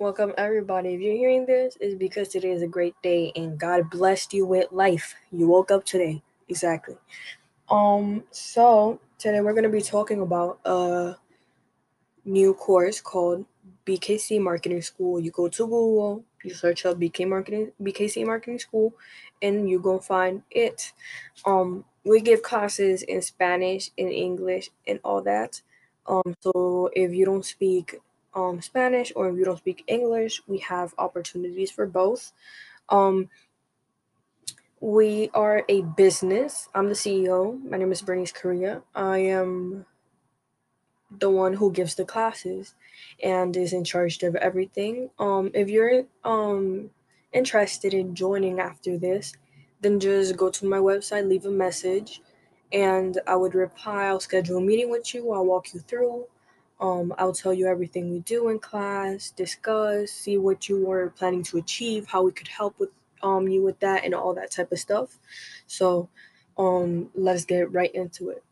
Welcome, everybody. If you're hearing this, it's because today is a great day and God blessed you with life. You woke up today. Exactly. Um, so today we're gonna be talking about a new course called BKC Marketing School. You go to Google, you search up BK Marketing BKC Marketing School, and you go find it. Um, we give classes in Spanish, in English, and all that. Um, so if you don't speak um, Spanish or if you don't speak English, we have opportunities for both. Um, we are a business. I'm the CEO. My name is Bernice Correa. I am the one who gives the classes and is in charge of everything. Um, if you're um interested in joining after this, then just go to my website, leave a message, and I would reply. I'll schedule a meeting with you. I'll walk you through. Um, I'll tell you everything we do in class, discuss, see what you were planning to achieve, how we could help with um you with that, and all that type of stuff. So, um, let's get right into it.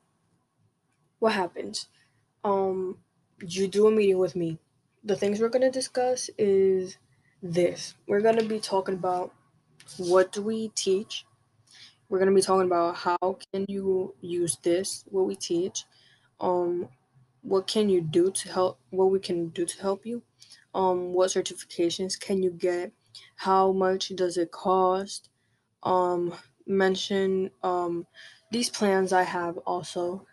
What happens? Um, you do a meeting with me. The things we're gonna discuss is this. We're gonna be talking about what do we teach. We're gonna be talking about how can you use this, what we teach. Um, what can you do to help what we can do to help you? Um what certifications can you get? How much does it cost? Um mention um these plans i have also.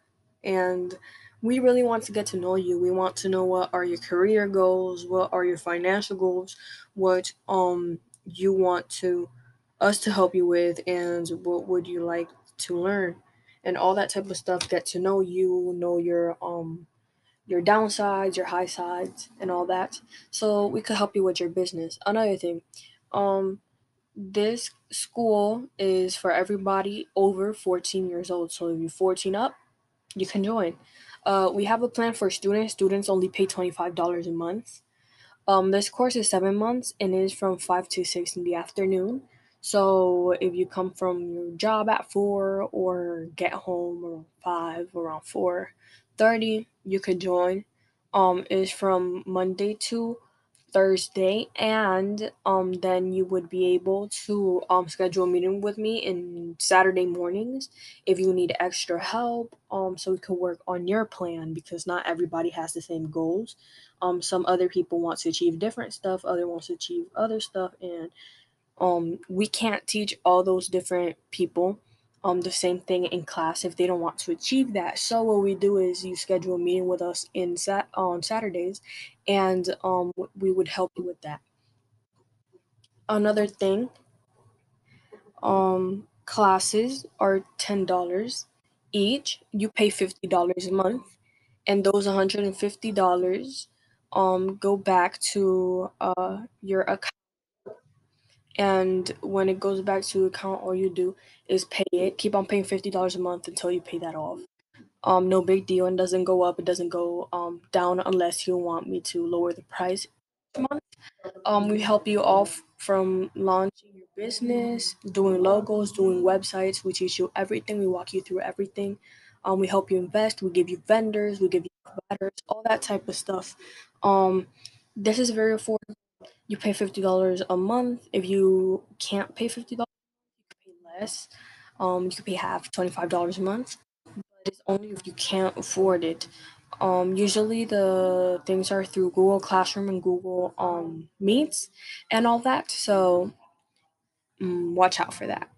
And we really want to get to know you. We want to know what are your career goals what are your financial goals what um you want to us to help you with and what would you like to learn? And all that type of stuff get to know you know your um your downsides, your high sides, and all that. So we could help you with your business. Another thing, um, this school is for everybody over 14 years old. So if you're 14 up, you can join. Uh, we have a plan for students. Students only pay $25 a month. Um, this course is seven months and is from 5 to 6 in the afternoon. So if you come from your job at 4 or get home around 5, around 4.30, you could join. Um, is from Monday to Thursday, and um, then you would be able to um, schedule a meeting with me in Saturday mornings if you need extra help. Um, so we could work on your plan because not everybody has the same goals. Um, some other people want to achieve different stuff, other wants to achieve other stuff, and um, we can't teach all those different people um the same thing in class if they don't want to achieve that. So what we do is you schedule a meeting with us in sat on Saturdays, and um we would help you with that. Another thing, um classes are ten dollars each. You pay fifty dollars a month, and those one hundred and fifty dollars um go back to uh your account and when it goes back to account all you do is pay it. Keep on paying $50 a month until you pay that off. Um no big deal and doesn't go up it doesn't go um down unless you want me to lower the price. Month um we help you off from launching your business doing logos doing websites. We teach you everything. We walk you through everything. Um we help you invest. We give you vendors. We give you providers. All that type of stuff. Um this is very affordable you pay fifty dollars a month. If you can't pay fifty dollars, you can pay less. Um, you can pay half, twenty five dollars a month. But it's only if you can't afford it. Um, usually the things are through Google Classroom and Google um Meets and all that. So mm, watch out for that.